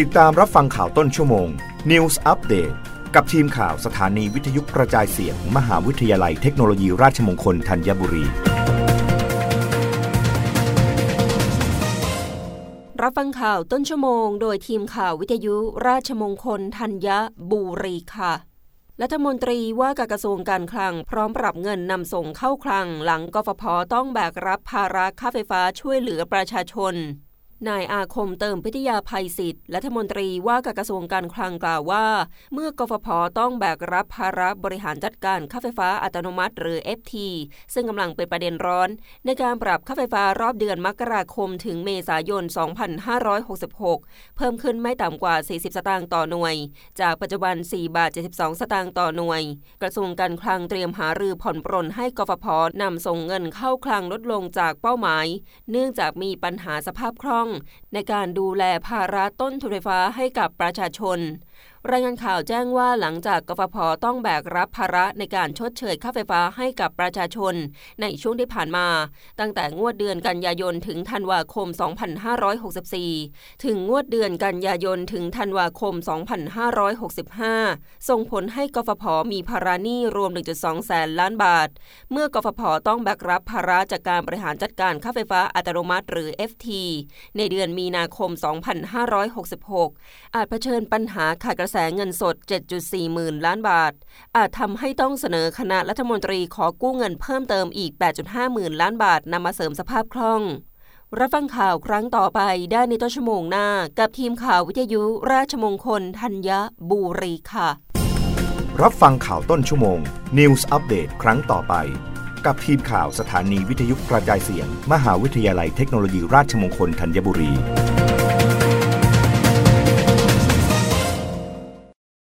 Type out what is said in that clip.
ติดตามรับฟังข่าวต้นชั่วโมง News Update กับทีมข่าวสถานีวิทยุกระจายเสียงมหาวิทยาลัยเทคโนโลยีราชมงคลธัญบุรี รับฟังข่าวต้นชั่วโมง โดยทีมข่าววิทยุราชมงคลธัญบุรีค่ะรัฐมนตรีว่าการกระทรวงการคลังพร้อมปรับเงินนำส่งเข้าคลัง หลังกฟผต้องแบกรับภาระค่าไฟฟ้าช่วยเหลือประชาชน นายอาคมเติมพิทยาภัยศิษย์รัฐมนตรีว่าการกระทรวงการคลังกล่าวว่า เมื่อกฟผต้องแบกรับภาระบริหารจัดการค่าไฟฟ้าอัตโนมัติหรือ FT ซึ่งกำลังเป็นประเด็นร้อน ในการปรับค่าไฟฟ้ารอบเดือนมกราคมถึงเมษายน 2566 เพิ่มขึ้นไม่ต่ำกว่า 40 สตางค์ต่อหน่วย จากปัจจุบัน 4 บาท 72 สตางค์ต่อหน่วย กระทรวงการคลังเตรียมหารือผ่อนปรนให้กฟผนำส่งเงินเข้าคลังลดลงจากเป้าหมาย เนื่องจากมีปัญหาสภาพคล่องในการดูแลภาระต้นทุนไฟฟ้าให้กับประชาชน รายงานข่าวแจ้งว่าหลังจากกฟผต้องแบกรับภาระในการชดเชยค่าไฟฟ้าให้กับประชาชน ในช่วงที่ผ่านมา ตั้งแต่งวดเดือนกันยายนถึงธันวาคม 2564 ถึงงวดเดือนกันยายนถึงธันวาคม 2565 ส่งผลให้กฟผมีภาระหนี้รวม 1.2 แสนล้านบาท เมื่อกฟผต้องแบกรับภาระจากการบริหารจัดการค่าไฟฟ้าอัตโนมัติหรือ FT ในเดือนมีนาคม 2566 อาจเผชิญปัญหาขาดกระแสเงินสด 7.4 หมื่นล้านบาท อาจทำให้ต้องเสนอคณะรัฐมนตรีขอกู้เงินเพิ่มเติมอีก 8.5 หมื่นล้านบาทนำมาเสริมสภาพคล่อง รับฟังข่าวครั้งต่อไปได้ในต้นชั่วโมงหน้า กับทีมข่าววิทยุราชมงคลธัญบุรีค่ะ รับฟังข่าวต้นชั่วโมง News อัปเดตครั้งต่อไป กับทีมข่าวสถานีวิทยุกระจายเสียง มหาวิทยาลัยเทคโนโลยีราชมงคลธัญบุรี